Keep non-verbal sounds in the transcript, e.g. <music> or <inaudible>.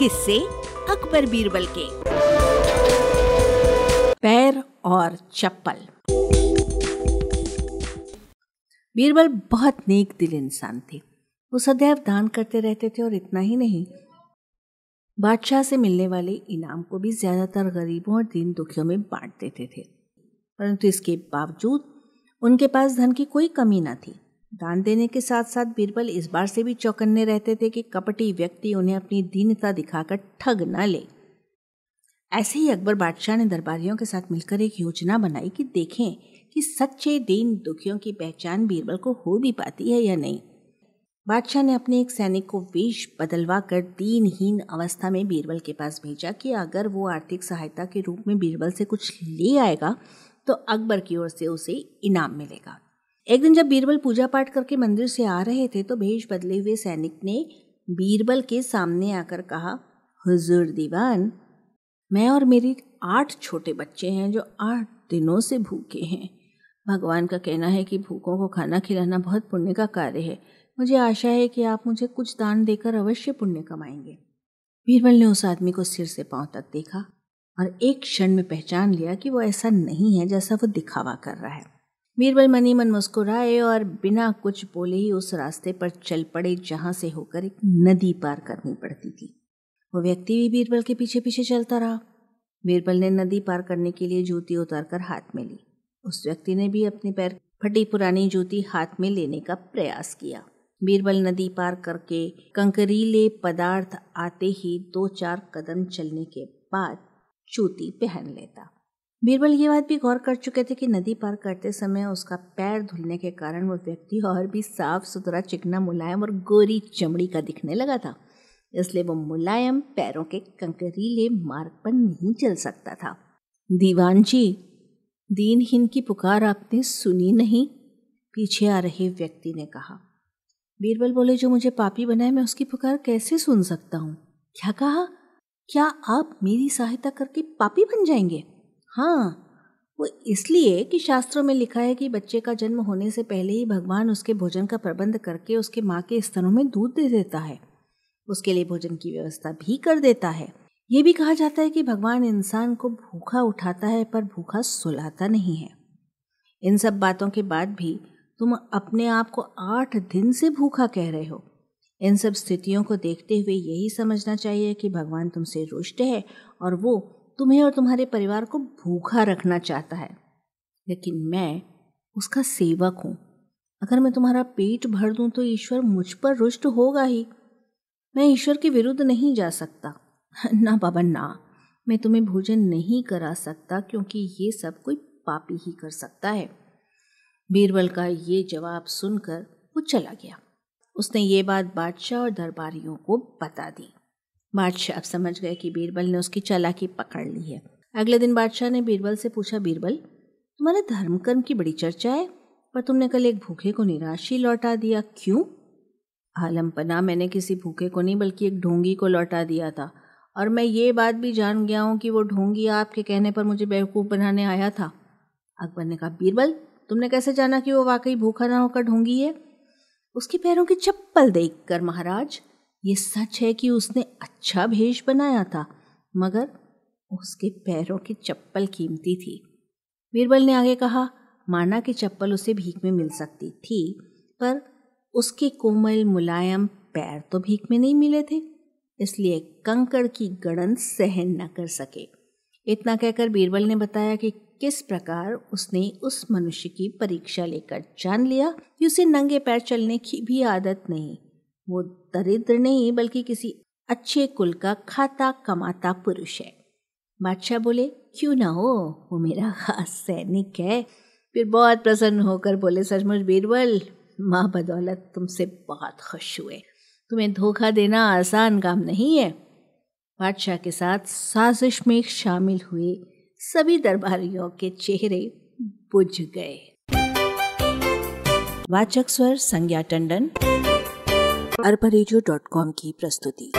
किससे अकबर बीरबल के। पैर और चप्पल। बीरबल बहुत नेक दिल इंसान थे। वो सदैव दान करते रहते थे और इतना ही नहीं, बादशाह से मिलने वाले इनाम को भी ज़्यादातर गरीबों और दीन दुखियों में बांट देते थे। परंतु इसके बावजूद उनके पास धन की कोई कमी ना थी। दान देने के साथ साथ बीरबल इस बार से भी चौकन्ने रहते थे कि कपटी व्यक्ति उन्हें अपनी दीनता दिखाकर ठग न ले। ऐसे ही अकबर बादशाह ने दरबारियों के साथ मिलकर एक योजना बनाई कि देखें कि सच्चे दीन दुखियों की पहचान बीरबल को हो भी पाती है या नहीं। बादशाह ने अपने एक सैनिक को वेश बदलवा कर दीनहीन अवस्था में बीरबल के पास भेजा कि अगर वो आर्थिक सहायता के रूप में बीरबल से कुछ ले आएगा तो अकबर की ओर से उसे इनाम मिलेगा। एक दिन जब बीरबल पूजा पाठ करके मंदिर से आ रहे थे तो भेष बदले हुए सैनिक ने बीरबल के सामने आकर कहा, हुजूर दीवान, मैं और मेरी आठ छोटे बच्चे हैं जो आठ दिनों से भूखे हैं। भगवान का कहना है कि भूखों को खाना खिलाना बहुत पुण्य का कार्य है। मुझे आशा है कि आप मुझे कुछ दान देकर अवश्य पुण्य कमाएँगे। बीरबल ने उस आदमी को सिर से पाँव तक देखा और एक क्षण में पहचान लिया कि वो ऐसा नहीं है जैसा वो दिखावा कर रहा है। बीरबल मनी मन मुस्कुराए और बिना कुछ बोले ही उस रास्ते पर चल पड़े, जहाँ से होकर एक नदी पार करनी पड़ती थी। वो व्यक्ति भी बीरबल के पीछे पीछे चलता रहा। बीरबल ने नदी पार करने के लिए जूती उतारकर हाथ में ली। उस व्यक्ति ने भी अपने पैर फटी पुरानी जूती हाथ में लेने का प्रयास किया। बीरबल नदी पार करके कंकरीले पदार्थ आते ही दो चार कदम चलने के बाद जूती पहन लेता। बीरबल ये बात भी गौर कर चुके थे कि नदी पार करते समय उसका पैर धुलने के कारण वो व्यक्ति और भी साफ़ सुथरा चिकना मुलायम और गोरी चमड़ी का दिखने लगा था। इसलिए वो मुलायम पैरों के कंकरीले मार्ग पर नहीं चल सकता था। दीवान जी, दीनहीन की पुकार आपने सुनी नहीं? पीछे आ रहे व्यक्ति ने कहा। बीरबल बोले, जो मुझे पापी बनाए, मैं उसकी पुकार कैसे सुन सकता हूँ? क्या कहा? क्या आप मेरी सहायता करके पापी बन जाएँगे? हाँ वो इसलिए कि शास्त्रों में लिखा है कि बच्चे का जन्म होने से पहले ही भगवान उसके भोजन का प्रबंध करके उसके माँ के स्तनों में दूध दे देता है। उसके लिए भोजन की व्यवस्था भी कर देता है। ये भी कहा जाता है कि भगवान इंसान को भूखा उठाता है पर भूखा सुलाता नहीं है। इन सब बातों के बाद भी तुम अपने आप को आठ दिन से भूखा कह रहे हो। इन सब स्थितियों को देखते हुए यही समझना चाहिए कि भगवान तुमसे रुष्ट है और वो तुम्हें और तुम्हारे परिवार को भूखा रखना चाहता है। लेकिन मैं उसका सेवक हूँ। अगर मैं तुम्हारा पेट भर दूँ तो ईश्वर मुझ पर रुष्ट होगा ही। मैं ईश्वर के विरुद्ध नहीं जा सकता। <laughs> ना बाबा, ना। मैं तुम्हें भोजन नहीं करा सकता क्योंकि ये सब कोई पापी ही कर सकता है। बीरबल का ये जवाब सुनकर वो चला गया। उसने ये बात बादशाह और दरबारियों को बता दी। बादशाह अब समझ गए कि बीरबल ने उसकी चालाकी पकड़ ली है। अगले दिन बादशाह ने बीरबल से पूछा, बीरबल, तुम्हारे धर्म कर्म की बड़ी चर्चा है, पर तुमने कल एक भूखे को निराशी लौटा दिया। क्यों? आलमपना मैंने किसी भूखे को नहीं, बल्कि एक ढोंगी को लौटा दिया था, और मैं ये बात भी जान गया हूँ कि वो ढोंगी आपके कहने पर मुझे बेवकूफ़ बनाने आया था। अकबर ने कहा, बीरबल, तुमने कैसे जाना कि वो वाकई भूखा ना होकर ढोंगी है? उसके पैरों की चप्पल देखकर, महाराज ये सच है कि उसने अच्छा भेष बनाया था, मगर उसके पैरों की चप्पल कीमती थी। बीरबल ने आगे कहा, माना कि चप्पल उसे भीख में मिल सकती थी, पर उसके कोमल मुलायम पैर तो भीख में नहीं मिले थे, इसलिए कंकड़ की गड़न सहन न कर सके। इतना कहकर बीरबल ने बताया कि किस प्रकार उसने उस मनुष्य की परीक्षा लेकर जान लिया कि उसे नंगे पैर चलने की भी आदत नहीं। वो दरिद्र नहीं, बल्कि किसी अच्छे कुल का खाता कमाता पुरुष है। बादशाह बोले, क्यों ना हो? वो मेरा खास सैनिक है। फिर बहुत प्रसन्न होकर बोले, सचमुच बीरबल, माँ बदौलत तुमसे बहुत खुश हुए। तुम्हें धोखा देना आसान काम नहीं है। बादशाह के साथ साजिश में शामिल हुए सभी दरबारियों के चेहरे बुझ गए। वाचक स्वर संज्ञा टंडन। अरबा की प्रस्तुति।